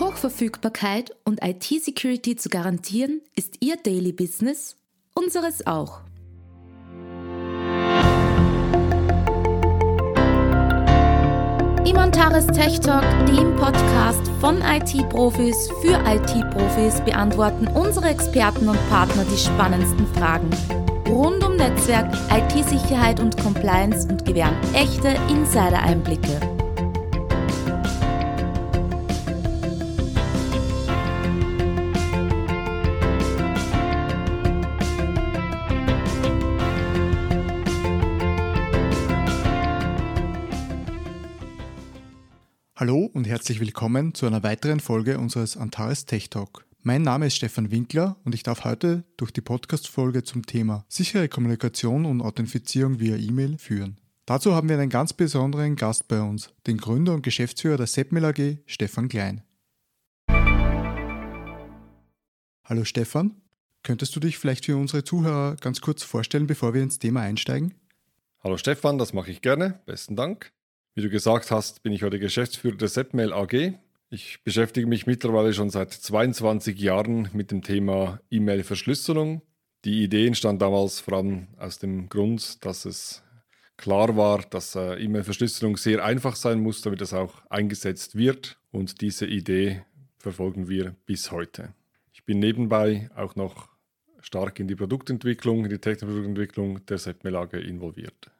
Hochverfügbarkeit und IT-Security zu garantieren, ist Ihr Daily Business, unseres auch. Imontaris Tech Talk, dem Podcast von IT-Profis für IT-Profis, beantworten unsere Experten und Partner die spannendsten Fragen rund um Netzwerk, IT-Sicherheit und Compliance und gewähren echte Insider-Einblicke. Herzlich willkommen zu einer weiteren Folge unseres Antares Tech Talk. Mein Name ist Stefan Winkler und ich darf heute durch die Podcast-Folge zum Thema sichere Kommunikation und Authentifizierung via E-Mail führen. Dazu haben wir einen ganz besonderen Gast bei uns, den Gründer und Geschäftsführer der Sepmil AG, Stefan Klein. Hallo Stefan, könntest du dich vielleicht für unsere Zuhörer ganz kurz vorstellen, bevor wir ins Thema einsteigen? Hallo Stefan, das mache ich gerne. Besten Dank. Wie du gesagt hast, bin ich heute Geschäftsführer der Sepmail AG. Ich beschäftige mich mittlerweile schon seit 22 Jahren mit dem Thema E-Mail-Verschlüsselung. Die Idee entstand damals vor allem aus dem Grund, dass es klar war, dass äh, E-Mail-Verschlüsselung sehr einfach sein muss, damit es auch eingesetzt wird. Und diese Idee verfolgen wir bis heute. Ich bin nebenbei auch noch stark in die Produktentwicklung, in die Technikproduktentwicklung der Sepmail AG involviert.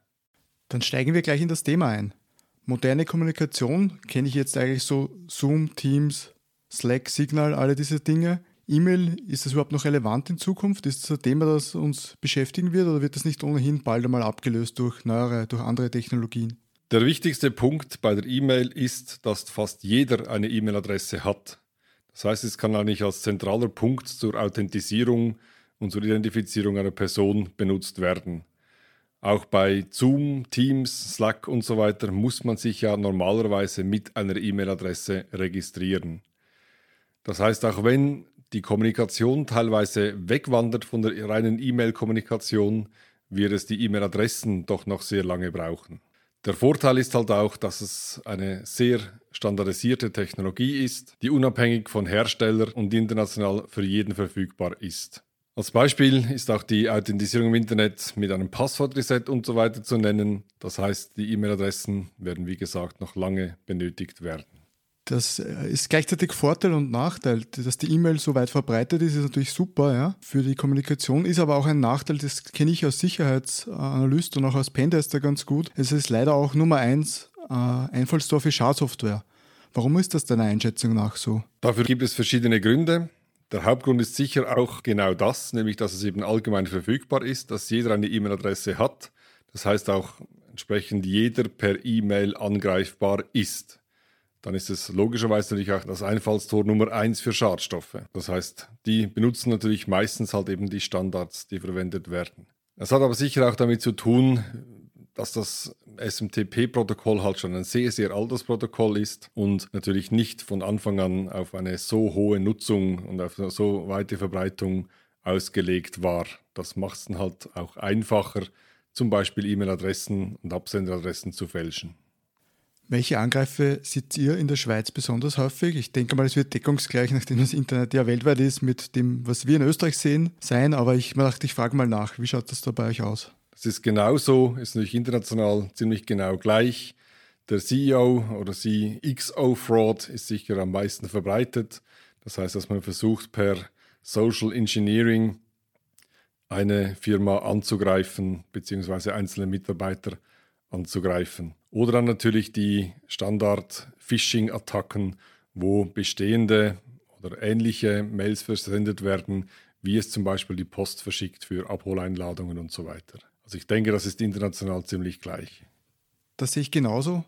Dann steigen wir gleich in das Thema ein moderne Kommunikation kenne ich jetzt eigentlich so Zoom, Teams, Slack, Signal, alle diese Dinge. E-Mail, ist das überhaupt noch relevant in Zukunft? Ist das ein Thema, das uns beschäftigen wird oder wird das nicht ohnehin bald einmal abgelöst durch neuere, durch andere Technologien? Der wichtigste Punkt bei der E-Mail ist, dass fast jeder eine E-Mail-Adresse hat. Das heißt, es kann eigentlich als zentraler Punkt zur Authentisierung und zur Identifizierung einer Person benutzt werden. Auch bei Zoom, Teams, Slack und so weiter muss man sich ja normalerweise mit einer E-Mail-Adresse registrieren. Das heißt, auch wenn die Kommunikation teilweise wegwandert von der reinen E-Mail-Kommunikation, wird es die E-Mail-Adressen doch noch sehr lange brauchen. Der Vorteil ist halt auch, dass es eine sehr standardisierte Technologie ist, die unabhängig von Hersteller und international für jeden verfügbar ist. Als Beispiel ist auch die Authentisierung im Internet mit einem Passwortreset und so weiter zu nennen. Das heißt, die E-Mail-Adressen werden wie gesagt noch lange benötigt werden. Das äh, ist gleichzeitig Vorteil und Nachteil. Dass die E-Mail so weit verbreitet ist, ist natürlich super ja, für die Kommunikation, ist aber auch ein Nachteil, das kenne ich als Sicherheitsanalyst und auch als Pentester ganz gut. Es ist leider auch Nummer eins äh, Einfallstor für Schadsoftware. Warum ist das deiner Einschätzung nach so? Dafür gibt es verschiedene Gründe. Der Hauptgrund ist sicher auch genau das, nämlich dass es eben allgemein verfügbar ist, dass jeder eine E-Mail-Adresse hat. Das heißt auch entsprechend jeder per E-Mail angreifbar ist. Dann ist es logischerweise natürlich auch das Einfallstor Nummer eins für Schadstoffe. Das heißt, die benutzen natürlich meistens halt eben die Standards, die verwendet werden. Es hat aber sicher auch damit zu tun, dass das SMTP-Protokoll halt schon ein sehr, sehr altes Protokoll ist und natürlich nicht von Anfang an auf eine so hohe Nutzung und auf eine so weite Verbreitung ausgelegt war. Das macht es dann halt auch einfacher, zum Beispiel E-Mail-Adressen und Absenderadressen zu fälschen. Welche Angreife seht ihr in der Schweiz besonders häufig? Ich denke mal, es wird deckungsgleich, nachdem das Internet ja weltweit ist, mit dem, was wir in Österreich sehen, sein. Aber ich dachte, ich frage mal nach, wie schaut das da bei euch aus? Es ist genauso, ist natürlich international ziemlich genau gleich. Der CEO oder CXO-Fraud ist sicher am meisten verbreitet. Das heißt, dass man versucht, per Social Engineering eine Firma anzugreifen, beziehungsweise einzelne Mitarbeiter anzugreifen. Oder dann natürlich die Standard-Phishing-Attacken, wo bestehende oder ähnliche Mails versendet werden, wie es zum Beispiel die Post verschickt für Abholeinladungen und so weiter. Also ich denke, das ist international ziemlich gleich. Das sehe ich genauso.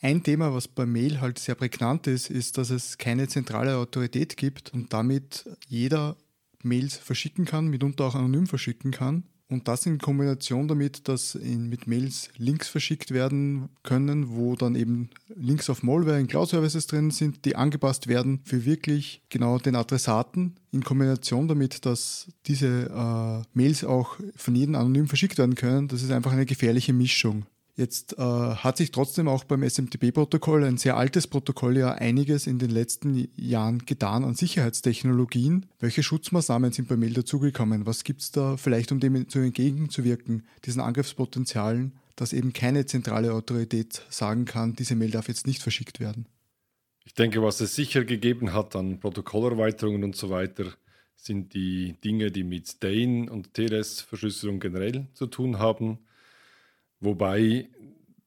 Ein Thema, was bei Mail halt sehr prägnant ist, ist, dass es keine zentrale Autorität gibt und damit jeder Mails verschicken kann, mitunter auch anonym verschicken kann. Und das in Kombination damit, dass in, mit Mails Links verschickt werden können, wo dann eben Links auf Malware in Cloud-Services drin sind, die angepasst werden für wirklich genau den Adressaten, in Kombination damit, dass diese äh, Mails auch von jedem anonym verschickt werden können. Das ist einfach eine gefährliche Mischung. Jetzt äh, hat sich trotzdem auch beim SMTP-Protokoll, ein sehr altes Protokoll, ja einiges in den letzten Jahren getan an Sicherheitstechnologien. Welche Schutzmaßnahmen sind bei Mail dazugekommen? Was gibt es da vielleicht, um dem zu entgegenzuwirken, diesen Angriffspotenzialen, dass eben keine zentrale Autorität sagen kann, diese Mail darf jetzt nicht verschickt werden? Ich denke, was es sicher gegeben hat an Protokollerweiterungen und so weiter, sind die Dinge, die mit Stain und TLS-Verschlüsselung generell zu tun haben Wobei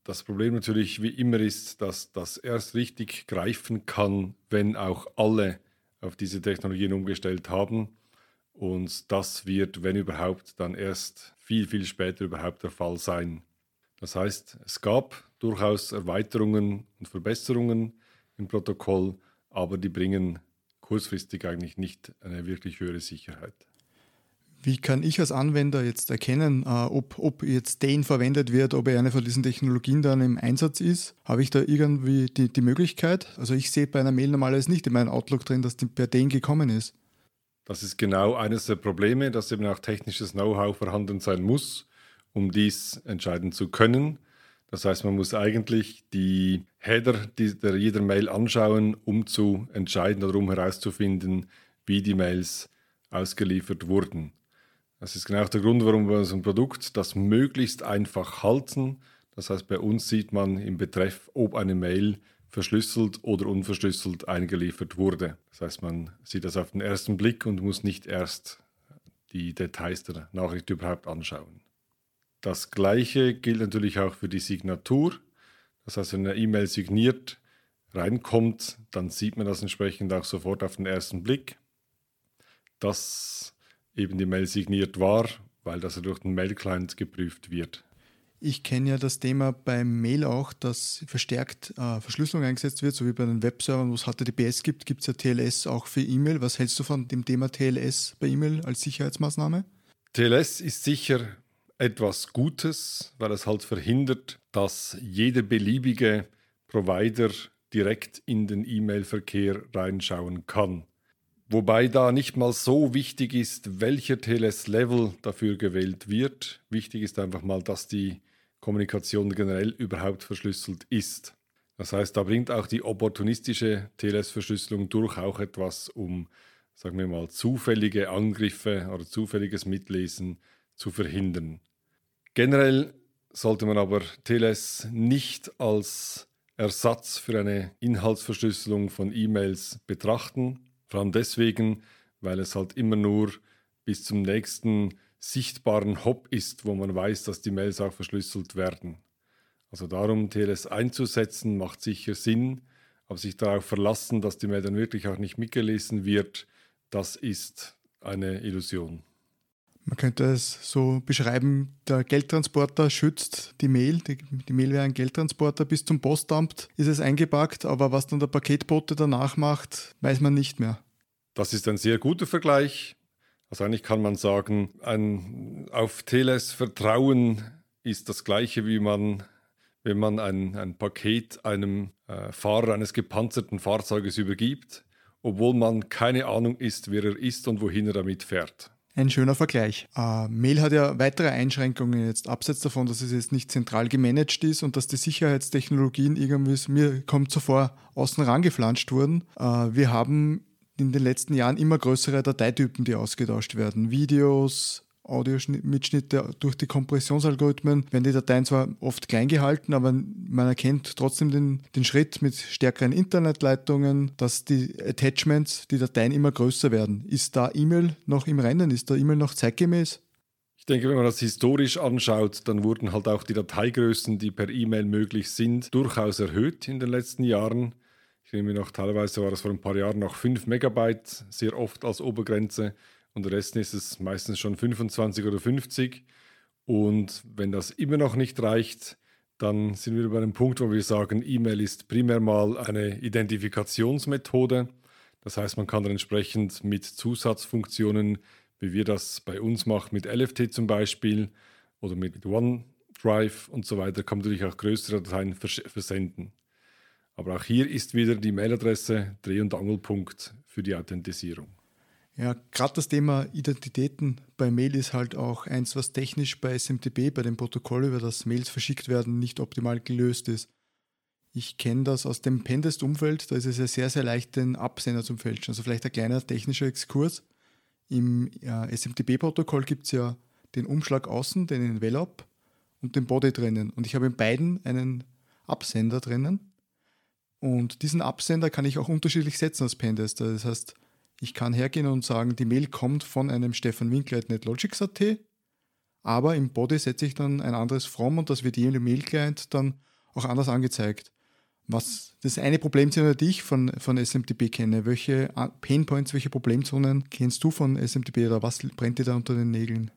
das Problem natürlich wie immer ist, dass das erst richtig greifen kann, wenn auch alle auf diese Technologien umgestellt haben. Und das wird, wenn überhaupt, dann erst viel, viel später überhaupt der Fall sein. Das heißt, es gab durchaus Erweiterungen und Verbesserungen im Protokoll, aber die bringen kurzfristig eigentlich nicht eine wirklich höhere Sicherheit. Wie kann ich als Anwender jetzt erkennen, äh, ob, ob jetzt den verwendet wird, ob er eine von diesen Technologien dann im Einsatz ist? Habe ich da irgendwie die, die Möglichkeit? Also ich sehe bei einer Mail normalerweise nicht in meinem Outlook drin, dass die per den gekommen ist. Das ist genau eines der Probleme, dass eben auch technisches Know-how vorhanden sein muss, um dies entscheiden zu können. Das heißt, man muss eigentlich die Header der jeder Mail anschauen, um zu entscheiden oder um herauszufinden, wie die Mails ausgeliefert wurden. Das ist genau der Grund, warum wir ein Produkt das möglichst einfach halten. Das heißt, bei uns sieht man im Betreff, ob eine Mail verschlüsselt oder unverschlüsselt eingeliefert wurde. Das heißt, man sieht das auf den ersten Blick und muss nicht erst die Details der Nachricht überhaupt anschauen. Das gleiche gilt natürlich auch für die Signatur. Das heißt, wenn eine E-Mail signiert reinkommt, dann sieht man das entsprechend auch sofort auf den ersten Blick. Das eben die Mail signiert war, weil das durch den Mail-Client geprüft wird. Ich kenne ja das Thema beim Mail auch, dass verstärkt äh, Verschlüsselung eingesetzt wird, so wie bei den Webservern, wo es HTTPS gibt, gibt es ja TLS auch für E-Mail. Was hältst du von dem Thema TLS bei E-Mail als Sicherheitsmaßnahme? TLS ist sicher etwas Gutes, weil es halt verhindert, dass jeder beliebige Provider direkt in den E-Mail-Verkehr reinschauen kann. Wobei da nicht mal so wichtig ist, welcher TLS-Level dafür gewählt wird. Wichtig ist einfach mal, dass die Kommunikation generell überhaupt verschlüsselt ist. Das heißt, da bringt auch die opportunistische TLS-Verschlüsselung durch auch etwas, um, sagen wir mal, zufällige Angriffe oder zufälliges Mitlesen zu verhindern. Generell sollte man aber TLS nicht als Ersatz für eine Inhaltsverschlüsselung von E-Mails betrachten. Vor allem deswegen, weil es halt immer nur bis zum nächsten sichtbaren Hop ist, wo man weiß, dass die Mails auch verschlüsselt werden. Also darum, TLS einzusetzen, macht sicher Sinn, aber sich darauf verlassen, dass die Mail dann wirklich auch nicht mitgelesen wird, das ist eine Illusion. Man könnte es so beschreiben, der Geldtransporter schützt die Mail, die, die, Mail wäre ein Geldtransporter, bis zum Postamt ist es eingepackt, aber was dann der Paketbote danach macht, weiß man nicht mehr. Das ist ein sehr guter Vergleich. Also eigentlich kann man sagen, ein auf Teles Vertrauen ist das gleiche, wie man, wenn man ein, ein Paket einem äh, Fahrer eines gepanzerten Fahrzeuges übergibt, obwohl man keine Ahnung ist, wer er ist und wohin er damit fährt. Ein schöner Vergleich. Äh, Mail hat ja weitere Einschränkungen jetzt, abseits davon, dass es jetzt nicht zentral gemanagt ist und dass die Sicherheitstechnologien irgendwie, mir kommt so vor, außen rangeflanscht wurden. Äh, wir haben in den letzten Jahren immer größere Dateitypen, die ausgetauscht werden. Videos, Audiomitschnitte durch die Kompressionsalgorithmen werden die Dateien zwar oft klein gehalten, aber man erkennt trotzdem den, den Schritt mit stärkeren Internetleitungen, dass die Attachments, die Dateien immer größer werden. Ist da E-Mail noch im Rennen? Ist da E-Mail noch zeitgemäß? Ich denke, wenn man das historisch anschaut, dann wurden halt auch die Dateigrößen, die per E-Mail möglich sind, durchaus erhöht in den letzten Jahren. Ich nehme noch, teilweise war das vor ein paar Jahren noch 5 Megabyte, sehr oft als Obergrenze und der Rest ist es meistens schon 25 oder 50. Und wenn das immer noch nicht reicht, dann sind wir bei einem Punkt, wo wir sagen, E-Mail ist primär mal eine Identifikationsmethode. Das heißt, man kann dann entsprechend mit Zusatzfunktionen, wie wir das bei uns machen, mit LFT zum Beispiel oder mit OneDrive und so weiter, kann man natürlich auch größere Dateien versenden. Aber auch hier ist wieder die Mailadresse Dreh- und Angelpunkt für die Authentisierung. Ja, gerade das Thema Identitäten bei Mail ist halt auch eins, was technisch bei SMTP, bei dem Protokoll, über das Mails verschickt werden, nicht optimal gelöst ist. Ich kenne das aus dem Pentest-Umfeld, da ist es ja sehr, sehr leicht, den Absender zu fälschen. Also vielleicht ein kleiner technischer Exkurs. Im äh, SMTP-Protokoll gibt es ja den Umschlag außen, den Envelope und den Body drinnen. Und ich habe in beiden einen Absender drinnen. Und diesen Absender kann ich auch unterschiedlich setzen als Pentester. Das heißt, ich kann hergehen und sagen, die Mail kommt von einem Stefan Winkler at aber im Body setze ich dann ein anderes From und das wird jedem Mail-Client dann auch anders angezeigt. Was das eine Problemzone, die ich von, von SMTP kenne. Welche Painpoints, welche Problemzonen kennst du von SMTP oder was brennt dir da unter den Nägeln?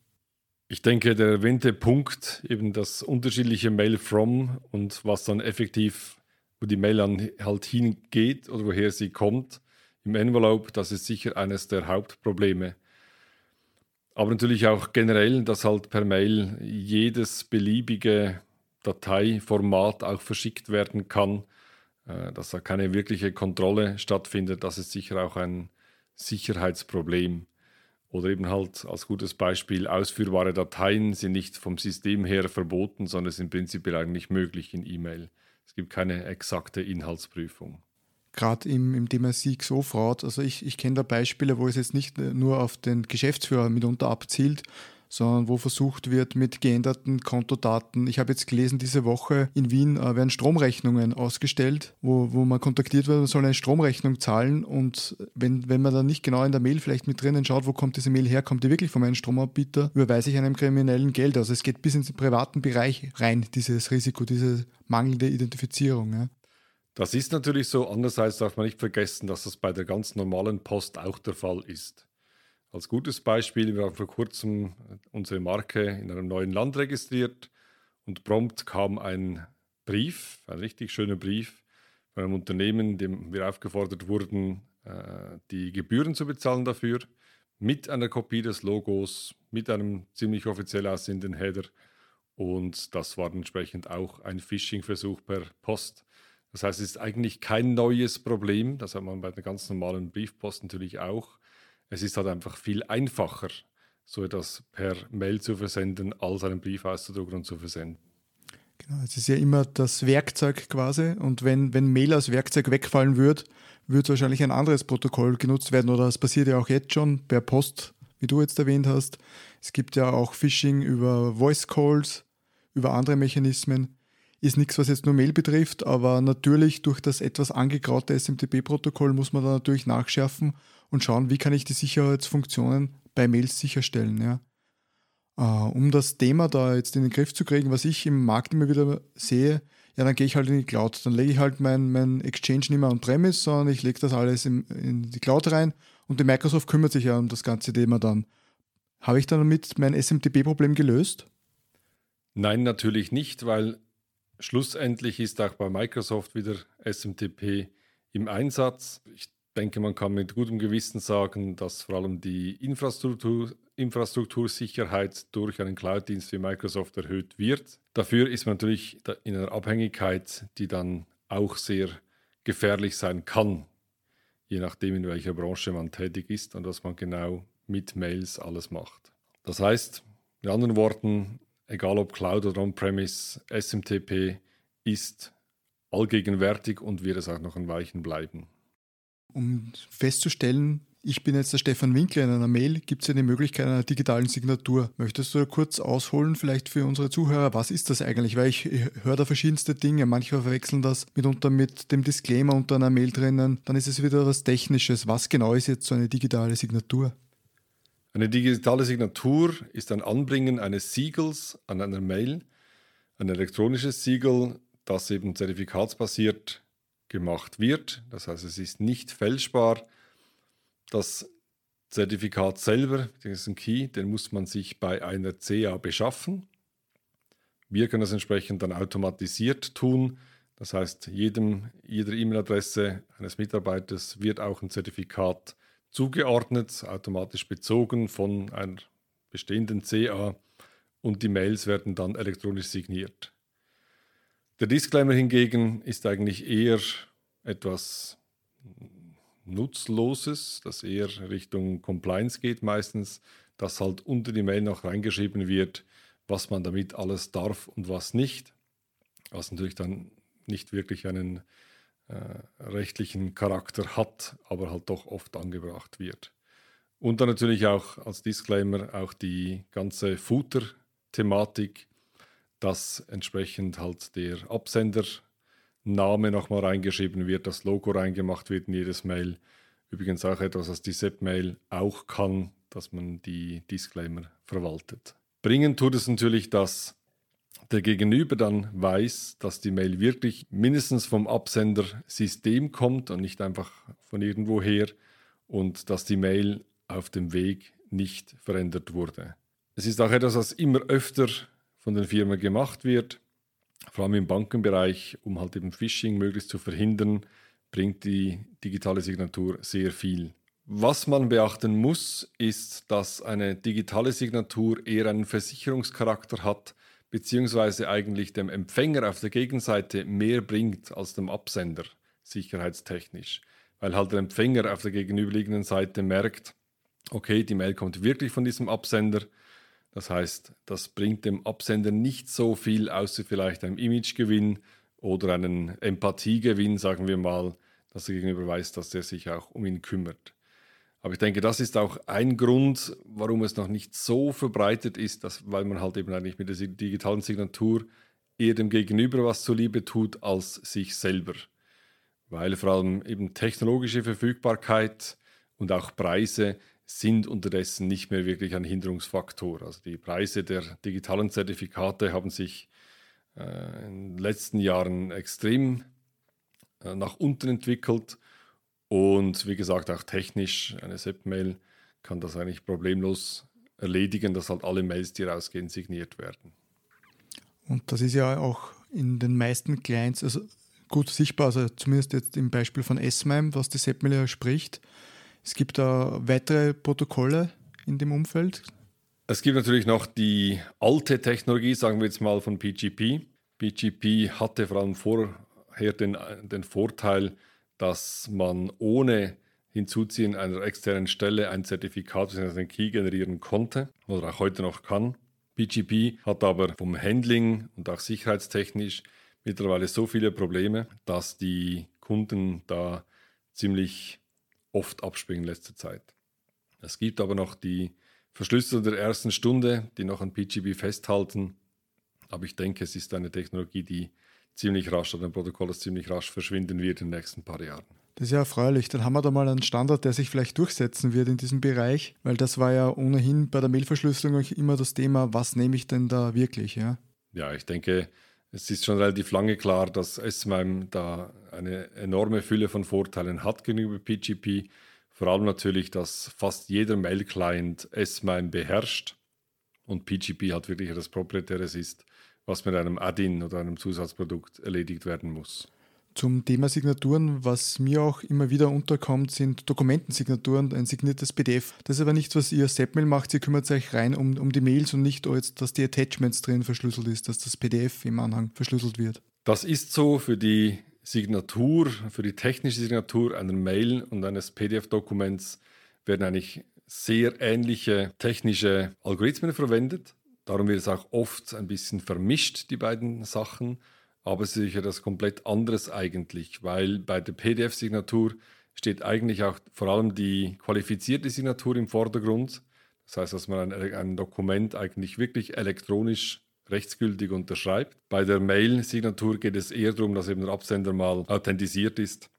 Ich denke, der erwähnte Punkt, eben das unterschiedliche Mail from und was dann effektiv, wo die Mail dann halt hingeht oder woher sie kommt, im Envelope, das ist sicher eines der Hauptprobleme. Aber natürlich auch generell, dass halt per Mail jedes beliebige Dateiformat auch verschickt werden kann, äh, dass da keine wirkliche Kontrolle stattfindet, das ist sicher auch ein Sicherheitsproblem. Oder eben halt als gutes Beispiel, ausführbare Dateien sind nicht vom System her verboten, sondern sind prinzipiell eigentlich möglich in E-Mail. Es gibt keine exakte Inhaltsprüfung gerade im, im Thema Sieg so fraud. Also ich, ich kenne da Beispiele, wo es jetzt nicht nur auf den Geschäftsführer mitunter abzielt, sondern wo versucht wird mit geänderten Kontodaten. Ich habe jetzt gelesen, diese Woche in Wien äh, werden Stromrechnungen ausgestellt, wo, wo man kontaktiert wird, man soll eine Stromrechnung zahlen und wenn, wenn man dann nicht genau in der Mail vielleicht mit drinnen schaut, wo kommt diese Mail her, kommt die wirklich von meinem Stromanbieter, überweise ich einem kriminellen Geld. Also es geht bis in den privaten Bereich rein, dieses Risiko, diese mangelnde Identifizierung. Ja. Das ist natürlich so. Andererseits darf man nicht vergessen, dass das bei der ganz normalen Post auch der Fall ist. Als gutes Beispiel, wir haben vor kurzem unsere Marke in einem neuen Land registriert und prompt kam ein Brief, ein richtig schöner Brief von einem Unternehmen, dem wir aufgefordert wurden, äh, die Gebühren zu bezahlen dafür, mit einer Kopie des Logos, mit einem ziemlich offiziell aussehenden Header. Und das war entsprechend auch ein Phishing-Versuch per Post. Das heißt, es ist eigentlich kein neues Problem. Das hat man bei der ganz normalen Briefpost natürlich auch. Es ist halt einfach viel einfacher, so etwas per Mail zu versenden, als einen Brief auszudrucken und zu versenden. Genau, es ist ja immer das Werkzeug quasi. Und wenn, wenn Mail als Werkzeug wegfallen würde, würde wahrscheinlich ein anderes Protokoll genutzt werden. Oder es passiert ja auch jetzt schon per Post, wie du jetzt erwähnt hast. Es gibt ja auch Phishing über Voice Calls, über andere Mechanismen ist nichts, was jetzt nur Mail betrifft, aber natürlich durch das etwas angegraute SMTP-Protokoll muss man da natürlich nachschärfen und schauen, wie kann ich die Sicherheitsfunktionen bei Mails sicherstellen. Ja. Uh, um das Thema da jetzt in den Griff zu kriegen, was ich im Markt immer wieder sehe, ja, dann gehe ich halt in die Cloud. Dann lege ich halt mein, mein Exchange nicht mehr on-premise, sondern ich lege das alles in, in die Cloud rein und die Microsoft kümmert sich ja um das ganze Thema dann. Habe ich damit mein SMTP-Problem gelöst? Nein, natürlich nicht, weil Schlussendlich ist auch bei Microsoft wieder SMTP im Einsatz. Ich denke, man kann mit gutem Gewissen sagen, dass vor allem die Infrastruktur, Infrastruktursicherheit durch einen Cloud-Dienst wie Microsoft erhöht wird. Dafür ist man natürlich in einer Abhängigkeit, die dann auch sehr gefährlich sein kann, je nachdem, in welcher Branche man tätig ist und was man genau mit Mails alles macht. Das heißt, in anderen Worten, egal ob Cloud oder On-Premise, SMTP ist allgegenwärtig und wird es auch noch ein Weichen bleiben. Um festzustellen, ich bin jetzt der Stefan Winkler in einer Mail, gibt es ja die Möglichkeit einer digitalen Signatur. Möchtest du da kurz ausholen, vielleicht für unsere Zuhörer, was ist das eigentlich? Weil ich höre da verschiedenste Dinge. Manche verwechseln das mitunter mit dem Disclaimer unter einer Mail drinnen. Dann ist es wieder was Technisches. Was genau ist jetzt so eine digitale Signatur? Eine digitale Signatur ist ein Anbringen eines Siegels an einer Mail, ein elektronisches Siegel, das eben zertifikatsbasiert gemacht wird. Das heißt, es ist nicht fälschbar. Das Zertifikat selber, diesen Key, den muss man sich bei einer CA beschaffen. Wir können das entsprechend dann automatisiert tun. Das heißt, jedem, jeder E-Mail-Adresse eines Mitarbeiters wird auch ein Zertifikat zugeordnet, automatisch bezogen von einer bestehenden CA und die Mails werden dann elektronisch signiert. Der Disclaimer hingegen ist eigentlich eher etwas Nutzloses, das eher Richtung Compliance geht meistens, dass halt unter die Mail noch reingeschrieben wird, was man damit alles darf und was nicht, was natürlich dann nicht wirklich einen rechtlichen Charakter hat, aber halt doch oft angebracht wird. Und dann natürlich auch als Disclaimer auch die ganze Footer-Thematik, dass entsprechend halt der Absendername nochmal reingeschrieben wird, das Logo reingemacht wird in jedes Mail. Übrigens auch etwas, was die SEP-Mail auch kann, dass man die Disclaimer verwaltet. Bringen tut es natürlich, dass der Gegenüber dann weiß, dass die Mail wirklich mindestens vom Absendersystem kommt und nicht einfach von irgendwoher und dass die Mail auf dem Weg nicht verändert wurde. Es ist auch etwas, was immer öfter von den Firmen gemacht wird, vor allem im Bankenbereich, um halt eben Phishing möglichst zu verhindern, bringt die digitale Signatur sehr viel. Was man beachten muss, ist, dass eine digitale Signatur eher einen Versicherungscharakter hat, beziehungsweise eigentlich dem Empfänger auf der Gegenseite mehr bringt als dem Absender, sicherheitstechnisch. Weil halt der Empfänger auf der gegenüberliegenden Seite merkt, okay, die Mail kommt wirklich von diesem Absender. Das heißt, das bringt dem Absender nicht so viel, außer vielleicht einem Imagegewinn oder einen Empathiegewinn, sagen wir mal, dass der Gegenüber weiß, dass er sich auch um ihn kümmert. Aber ich denke, das ist auch ein Grund, warum es noch nicht so verbreitet ist, dass, weil man halt eben eigentlich mit der digitalen Signatur eher dem Gegenüber was zuliebe tut als sich selber. Weil vor allem eben technologische Verfügbarkeit und auch Preise sind unterdessen nicht mehr wirklich ein Hinderungsfaktor. Also die Preise der digitalen Zertifikate haben sich äh, in den letzten Jahren extrem äh, nach unten entwickelt und wie gesagt auch technisch eine SEP-Mail kann das eigentlich problemlos erledigen, dass halt alle Mails, die rausgehen, signiert werden. Und das ist ja auch in den meisten Clients also gut sichtbar, also zumindest jetzt im Beispiel von S-MIME, was die SEP-Mail ja spricht. Es gibt da weitere Protokolle in dem Umfeld. Es gibt natürlich noch die alte Technologie, sagen wir jetzt mal von PGP. PGP hatte vor allem vorher den, den Vorteil, dass man ohne Hinzuziehen einer externen Stelle ein Zertifikat bzw. einen Key generieren konnte oder auch heute noch kann. PGP hat aber vom Handling und auch sicherheitstechnisch mittlerweile so viele Probleme, dass die Kunden da ziemlich oft abspringen in letzter Zeit. Es gibt aber noch die Verschlüsseler der ersten Stunde, die noch an PGP festhalten. Aber ich denke, es ist eine Technologie, die ziemlich rasch oder ein Protokoll, das ziemlich rasch verschwinden wird in den nächsten paar Jahren. Das ist ja erfreulich. Dann haben wir da mal einen Standard, der sich vielleicht durchsetzen wird in diesem Bereich, weil das war ja ohnehin bei der Mailverschlüsselung immer das Thema, was nehme ich denn da wirklich, ja? Ja, ich denke, es ist schon relativ lange klar, dass SMIME da eine enorme Fülle von Vorteilen hat gegenüber PGP. Vor allem natürlich, dass fast jeder Mail-Client SMIME beherrscht und PGP halt wirklich etwas Proprietäres ist, was mit einem Add-in oder einem Zusatzprodukt erledigt werden muss. Zum Thema Signaturen, was mir auch immer wieder unterkommt, sind Dokumentensignaturen, ein signiertes PDF. Das ist aber nichts, was ihr SEPmail macht. Ihr kümmert euch rein um, um die Mails und nicht, jetzt, dass die Attachments drin verschlüsselt ist, dass das PDF im Anhang verschlüsselt wird. Das ist so für die Signatur, für die technische Signatur einer Mail und eines PDF-Dokuments werden eigentlich sehr ähnliche technische Algorithmen verwendet. Darum wird es auch oft ein bisschen vermischt, die beiden Sachen aber es ist ja das komplett anderes eigentlich, weil bei der PDF-Signatur steht eigentlich auch vor allem die qualifizierte Signatur im Vordergrund. Das heißt, dass man ein, ein Dokument eigentlich wirklich elektronisch rechtsgültig unterschreibt. Bei der Mail-Signatur geht es eher darum, dass eben der Absender mal authentisiert ist,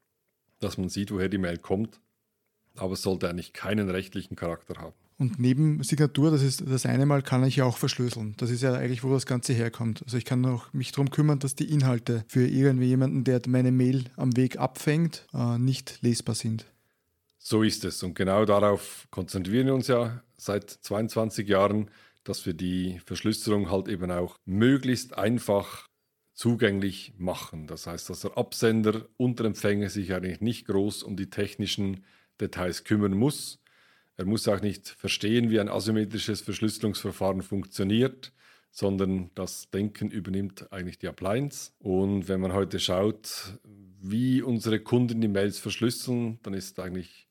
dass man sieht, woher die Mail kommt. Aber es sollte eigentlich keinen rechtlichen Charakter haben. Und neben Signatur, das ist das eine Mal, kann ich ja auch verschlüsseln. Das ist ja eigentlich, wo das Ganze herkommt. Also ich kann auch mich darum kümmern, dass die Inhalte für irgendwie jemanden, der meine Mail am Weg abfängt, äh, nicht lesbar sind. So ist es. Und genau darauf konzentrieren wir uns ja seit 22 Jahren, dass wir die Verschlüsselung halt eben auch möglichst einfach zugänglich machen. Das heißt, dass der Absender und der Empfänger sich eigentlich nicht groß um die technischen Details kümmern muss er muss auch nicht verstehen, wie ein asymmetrisches Verschlüsselungsverfahren funktioniert, sondern das Denken übernimmt eigentlich die Appliance. Und wenn man heute schaut, wie unsere Kunden die Mails verschlüsseln, dann ist eigentlich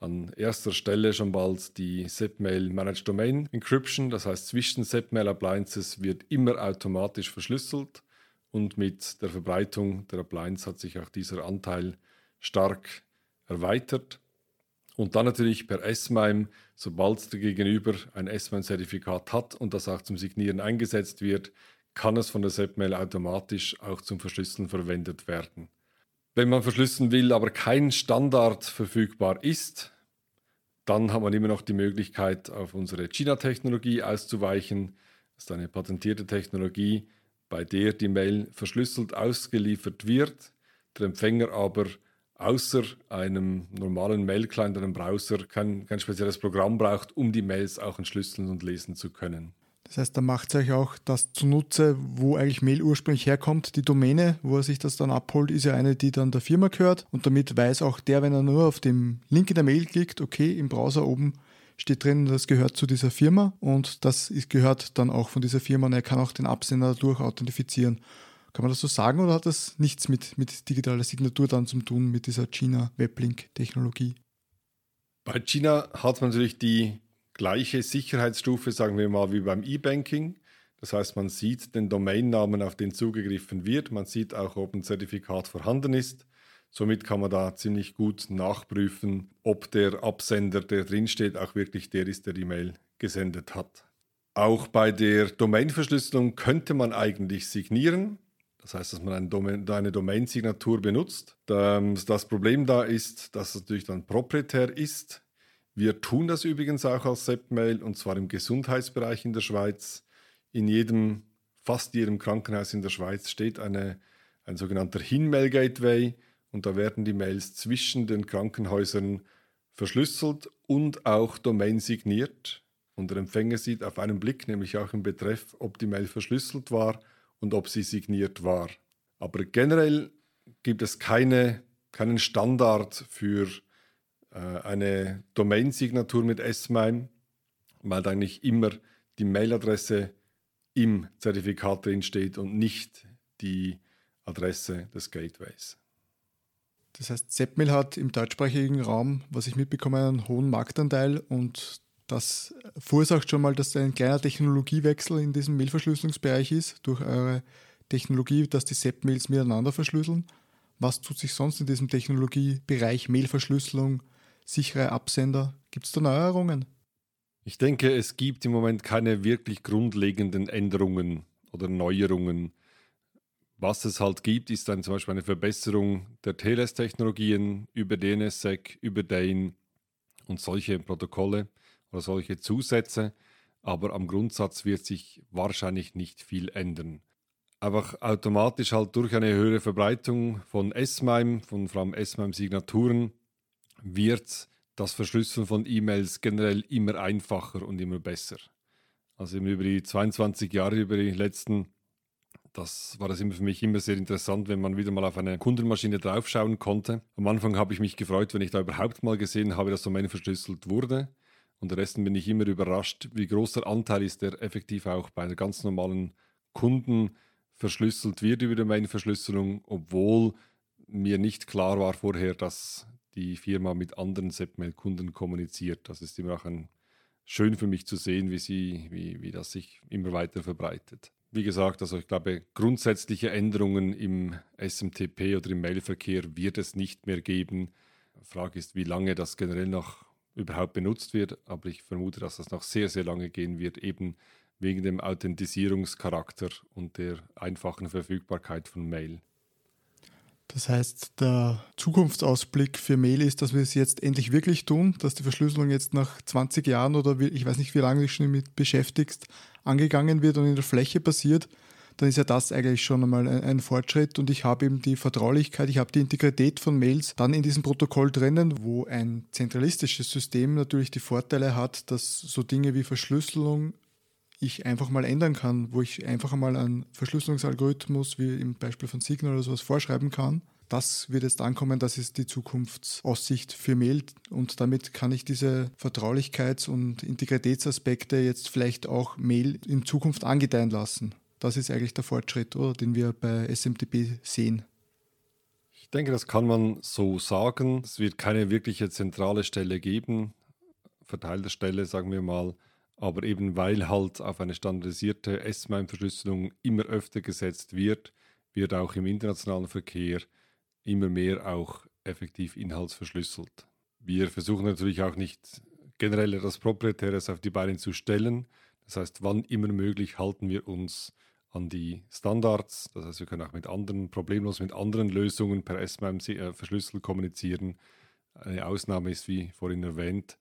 an erster Stelle schon bald die SEPmail Managed Domain Encryption. Das heißt, zwischen SEPmail Appliances wird immer automatisch verschlüsselt und mit der Verbreitung der Appliance hat sich auch dieser Anteil stark erweitert. Und dann natürlich per S-MIME, sobald der Gegenüber ein S-MIME-Zertifikat hat und das auch zum Signieren eingesetzt wird, kann es von der SEPmail automatisch auch zum Verschlüsseln verwendet werden. Wenn man verschlüsseln will, aber kein Standard verfügbar ist, dann hat man immer noch die Möglichkeit, auf unsere China-Technologie auszuweichen. Das ist eine patentierte Technologie, bei der die Mail verschlüsselt ausgeliefert wird, der Empfänger aber außer einem normalen Mail-Client, einem Browser, kein, kein spezielles Programm braucht, um die Mails auch entschlüsseln und lesen zu können. Das heißt, da macht es euch auch das zunutze, wo eigentlich Mail ursprünglich herkommt. Die Domäne, wo er sich das dann abholt, ist ja eine, die dann der Firma gehört. Und damit weiß auch der, wenn er nur auf dem Link in der Mail klickt, okay, im Browser oben steht drin, das gehört zu dieser Firma und das ist, gehört dann auch von dieser Firma und er kann auch den Absender dadurch authentifizieren. Kann man das so sagen oder hat das nichts mit, mit digitaler Signatur dann zu tun, mit dieser China-Weblink-Technologie? Bei China hat man natürlich die gleiche Sicherheitsstufe, sagen wir mal, wie beim E-Banking. Das heißt, man sieht den Domainnamen, auf den zugegriffen wird. Man sieht auch, ob ein Zertifikat vorhanden ist. Somit kann man da ziemlich gut nachprüfen, ob der Absender, der drinsteht, auch wirklich der ist, der die Mail gesendet hat. Auch bei der Domainverschlüsselung könnte man eigentlich signieren. Das heißt, dass man eine, Domain, eine Domain-Signatur benutzt. Das Problem da ist, dass es natürlich dann proprietär ist. Wir tun das übrigens auch als SEPmail und zwar im Gesundheitsbereich in der Schweiz. In jedem, fast jedem Krankenhaus in der Schweiz steht eine, ein sogenannter Hinmail-Gateway und da werden die Mails zwischen den Krankenhäusern verschlüsselt und auch Domain signiert. Und der Empfänger sieht auf einen Blick, nämlich auch im Betreff, ob die Mail verschlüsselt war und ob sie signiert war. Aber generell gibt es keine, keinen Standard für äh, eine Domain-Signatur mit S-MIME, weil eigentlich immer die Mailadresse im Zertifikat drin steht und nicht die Adresse des Gateways. Das heißt, Zepmail hat im deutschsprachigen Raum, was ich mitbekomme, einen hohen Marktanteil und das verursacht schon mal, dass ein kleiner Technologiewechsel in diesem Mailverschlüsselungsbereich ist, durch eure Technologie, dass die SEP-Mails miteinander verschlüsseln. Was tut sich sonst in diesem Technologiebereich Mailverschlüsselung, sichere Absender? Gibt es da Neuerungen? Ich denke, es gibt im Moment keine wirklich grundlegenden Änderungen oder Neuerungen. Was es halt gibt, ist dann zum Beispiel eine Verbesserung der TLS-Technologien über DNSSEC, über DANE und solche Protokolle oder solche Zusätze, aber am Grundsatz wird sich wahrscheinlich nicht viel ändern. Einfach automatisch halt durch eine höhere Verbreitung von S-MIME, von vor allem S-MIME-Signaturen, wird das Verschlüsseln von E-Mails generell immer einfacher und immer besser. Also über die 22 Jahre, über die letzten, das war das immer für mich immer sehr interessant, wenn man wieder mal auf eine Kundenmaschine draufschauen konnte. Am Anfang habe ich mich gefreut, wenn ich da überhaupt mal gesehen habe, dass Domain verschlüsselt wurde. Unterdessen bin ich immer überrascht, wie groß der Anteil ist, der effektiv auch bei einer ganz normalen Kunden verschlüsselt wird über die Main-Verschlüsselung, obwohl mir nicht klar war vorher, dass die Firma mit anderen SEPmail-Kunden kommuniziert. Das ist immer auch ein, schön für mich zu sehen, wie, sie, wie, wie das sich immer weiter verbreitet. Wie gesagt, also ich glaube, grundsätzliche Änderungen im SMTP oder im Mailverkehr wird es nicht mehr geben. Frage ist, wie lange das generell noch überhaupt benutzt wird, aber ich vermute, dass das noch sehr, sehr lange gehen wird, eben wegen dem Authentisierungscharakter und der einfachen Verfügbarkeit von Mail. Das heißt, der Zukunftsausblick für Mail ist, dass wir es jetzt endlich wirklich tun, dass die Verschlüsselung jetzt nach 20 Jahren oder ich weiß nicht, wie lange du dich schon damit beschäftigst, angegangen wird und in der Fläche passiert dann ist ja das eigentlich schon einmal ein, Fortschritt und ich habe eben die Vertraulichkeit, ich habe die Integrität von Mails dann in diesem Protokoll drinnen, wo ein zentralistisches System natürlich die Vorteile hat, dass so Dinge wie Verschlüsselung ich einfach mal ändern kann, wo ich einfach mal einen Verschlüsselungsalgorithmus wie im Beispiel von Signal oder sowas vorschreiben kann. Das wird jetzt ankommen, das ist die Zukunftsaussicht für Mail und damit kann ich diese Vertraulichkeits- und Integritätsaspekte jetzt vielleicht auch Mail in Zukunft angedeihen lassen. Das ist eigentlich der Fortschritt, oder, den wir bei SMTP sehen. Ich denke, das kann man so sagen. Es wird keine wirkliche zentrale Stelle geben, verteilte Stelle, sagen wir mal. Aber eben weil halt auf eine standardisierte S-MIME-Verschlüsselung immer öfter gesetzt wird, wird auch im internationalen Verkehr immer mehr auch effektiv inhaltsverschlüsselt. Wir versuchen natürlich auch nicht generell etwas Proprietäres auf die Beine zu stellen. Das heißt, wann immer möglich halten wir uns an die Standards. Das heißt, wir können auch mit anderen, problemlos mit anderen Lösungen per S-MIME äh, verschlüsselt kommunizieren. Eine Ausnahme ist, wie vorhin erwähnt,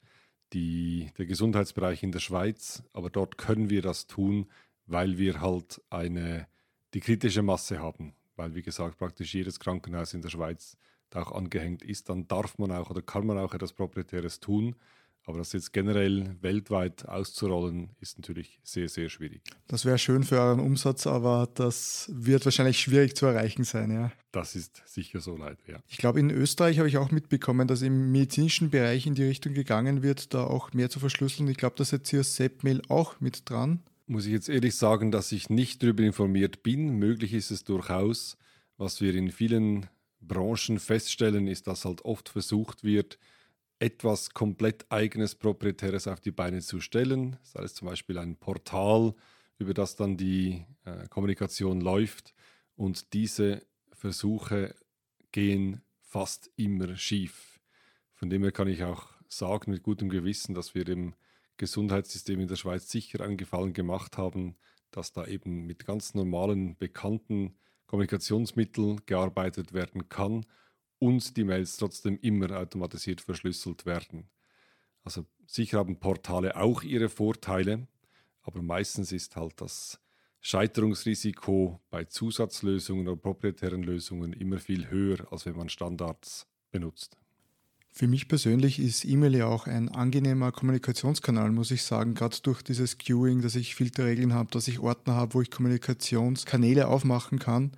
die, der Gesundheitsbereich in der Schweiz. Aber dort können wir das tun, weil wir halt eine, die kritische Masse haben. Weil, wie gesagt, praktisch jedes Krankenhaus in der Schweiz da auch angehängt ist. Dann darf man auch oder kann man auch etwas Proprietäres tun. Aber das jetzt generell weltweit auszurollen, ist natürlich sehr, sehr schwierig. Das wäre schön für euren Umsatz, aber das wird wahrscheinlich schwierig zu erreichen sein, ja. Das ist sicher so leider, ja. Ich glaube, in Österreich habe ich auch mitbekommen, dass im medizinischen Bereich in die Richtung gegangen wird, da auch mehr zu verschlüsseln. Ich glaube, da ist jetzt hier SEPMail auch mit dran. Muss ich jetzt ehrlich sagen, dass ich nicht darüber informiert bin. Möglich ist es durchaus. Was wir in vielen Branchen feststellen, ist, dass halt oft versucht wird, etwas komplett eigenes Proprietäres auf die Beine zu stellen, sei es zum Beispiel ein Portal, über das dann die äh, Kommunikation läuft. Und diese Versuche gehen fast immer schief. Von dem her kann ich auch sagen mit gutem Gewissen, dass wir dem Gesundheitssystem in der Schweiz sicher einen Gefallen gemacht haben, dass da eben mit ganz normalen, bekannten Kommunikationsmitteln gearbeitet werden kann und die Mails trotzdem immer automatisiert verschlüsselt werden. Also sicher haben Portale auch ihre Vorteile, aber meistens ist halt das Scheiterungsrisiko bei Zusatzlösungen oder proprietären Lösungen immer viel höher, als wenn man Standards benutzt. Für mich persönlich ist E-Mail ja auch ein angenehmer Kommunikationskanal, muss ich sagen, gerade durch dieses Queuing, dass ich Filterregeln habe, dass ich Ordner habe, wo ich Kommunikationskanäle aufmachen kann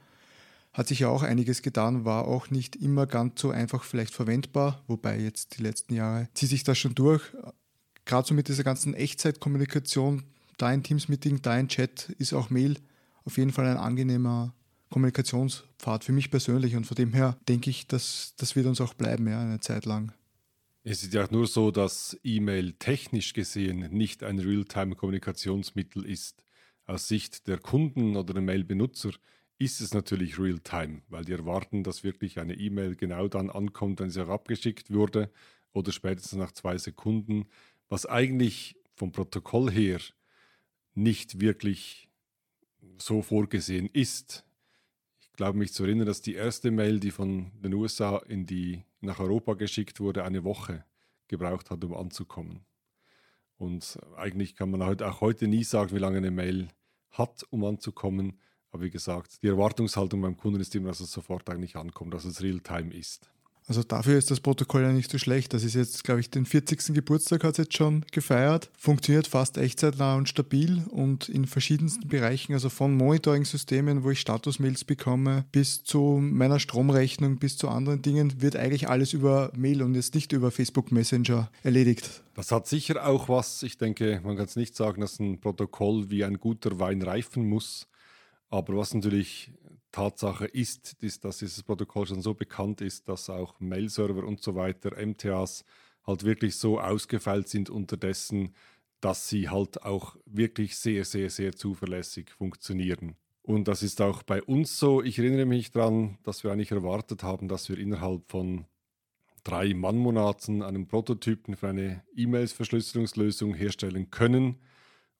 hat sich ja auch einiges getan, war auch nicht immer ganz so einfach vielleicht verwendbar, wobei jetzt die letzten Jahre zieht sich das schon durch. Gerade so mit dieser ganzen Echtzeitkommunikation, da ein Teams-Meeting, da ein Chat, ist auch Mail auf jeden Fall ein angenehmer Kommunikationspfad für mich persönlich und von dem her denke ich, dass das wird uns auch bleiben, ja, eine Zeit lang. Es ist ja nur so, dass E-Mail technisch gesehen nicht ein Realtime-Kommunikationsmittel ist. Aus Sicht der Kunden oder der Mail-Benutzer ist es natürlich real-time, weil die erwarten, dass wirklich eine E-Mail genau dann ankommt, wenn sie auch abgeschickt wurde oder spätestens nach zwei Sekunden, was eigentlich vom Protokoll her nicht wirklich so vorgesehen ist. Ich glaube mich zu erinnern, dass die erste Mail, die von den USA in die, nach Europa geschickt wurde, eine Woche gebraucht hat, um anzukommen. Und eigentlich kann man auch heute nie sagen, wie lange eine Mail hat, um anzukommen. Aber wie gesagt, die Erwartungshaltung beim Kunden ist immer, dass es sofort eigentlich ankommt, dass es real-time ist. Also dafür ist das Protokoll ja nicht so schlecht. Das ist jetzt, glaube ich, den 40. Geburtstag hat es jetzt schon gefeiert. Funktioniert fast echtzeitnah und stabil und in verschiedensten Bereichen, also von Monitoring-Systemen, wo ich Statusmails bekomme, bis zu meiner Stromrechnung, bis zu anderen Dingen, wird eigentlich alles über Mail und jetzt nicht über Facebook Messenger erledigt. Das hat sicher auch was. Ich denke, man kann es nicht sagen, dass ein Protokoll wie ein guter Wein reifen muss. Aber was natürlich Tatsache ist, ist, dass dieses Protokoll schon so bekannt ist, dass auch Mail-Server und so weiter, MTAs, halt wirklich so ausgefeilt sind unterdessen, dass sie halt auch wirklich sehr, sehr, sehr zuverlässig funktionieren. Und das ist auch bei uns so. Ich erinnere mich daran, dass wir eigentlich erwartet haben, dass wir innerhalb von drei Mannmonaten einen Prototypen für eine E-Mails-Verschlüsselungslösung herstellen können.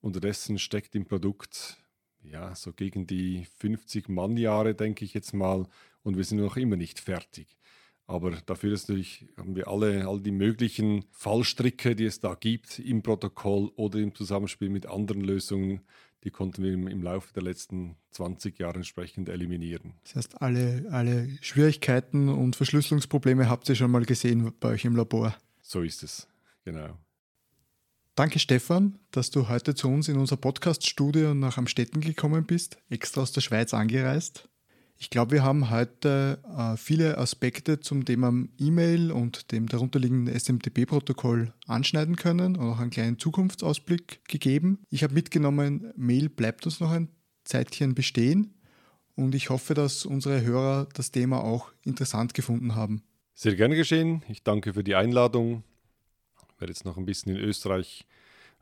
Unterdessen steckt im Produkt ja, so gegen die 50 Mannjahre, denke ich jetzt mal, und wir sind noch immer nicht fertig. Aber dafür ist natürlich, haben wir alle, all die möglichen Fallstricke, die es da gibt im Protokoll oder im Zusammenspiel mit anderen Lösungen, die konnten wir im, im Laufe der letzten 20 Jahre entsprechend eliminieren. Das heißt, alle, alle Schwierigkeiten und Verschlüsselungsprobleme habt ihr schon mal gesehen bei euch im Labor. So ist es, genau. Danke Stefan, dass du heute zu uns in unser Podcast-Studio nach Amstetten gekommen bist, extra aus der Schweiz angereist. Ich glaube, wir haben heute äh, viele Aspekte zum Thema E-Mail und dem darunterliegenden SMTP-Protokoll anschneiden können und auch einen kleinen Zukunftsausblick gegeben. Ich habe mitgenommen, Mail bleibt uns noch ein Zeitchen bestehen und ich hoffe, dass unsere Hörer das Thema auch interessant gefunden haben. Sehr gerne geschehen. Ich danke für die Einladung. Werde jetzt noch ein bisschen in Österreich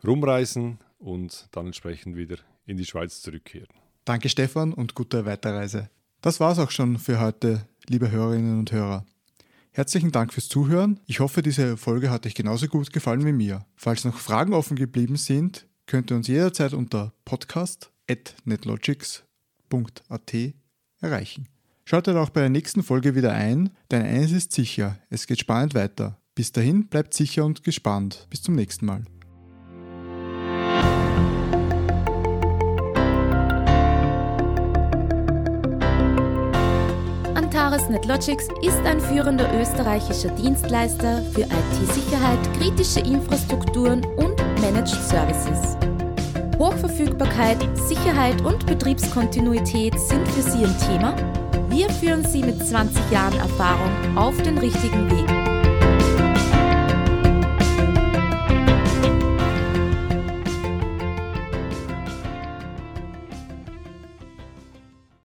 rumreisen und dann entsprechend wieder in die Schweiz zurückkehren. Danke Stefan und gute Weiterreise. Das war's auch schon für heute, liebe Hörerinnen und Hörer. Herzlichen Dank fürs Zuhören. Ich hoffe, diese Folge hat euch genauso gut gefallen wie mir. Falls noch Fragen offen geblieben sind, könnt ihr uns jederzeit unter podcast.netlogics.at erreichen. Schaltet auch bei der nächsten Folge wieder ein, denn eines ist sicher, es geht spannend weiter. Bis dahin bleibt sicher und gespannt. Bis zum nächsten Mal. Antares NetLogics ist ein führender österreichischer Dienstleister für IT-Sicherheit, kritische Infrastrukturen und Managed Services. Hochverfügbarkeit, Sicherheit und Betriebskontinuität sind für Sie ein Thema? Wir führen Sie mit 20 Jahren Erfahrung auf den richtigen Weg.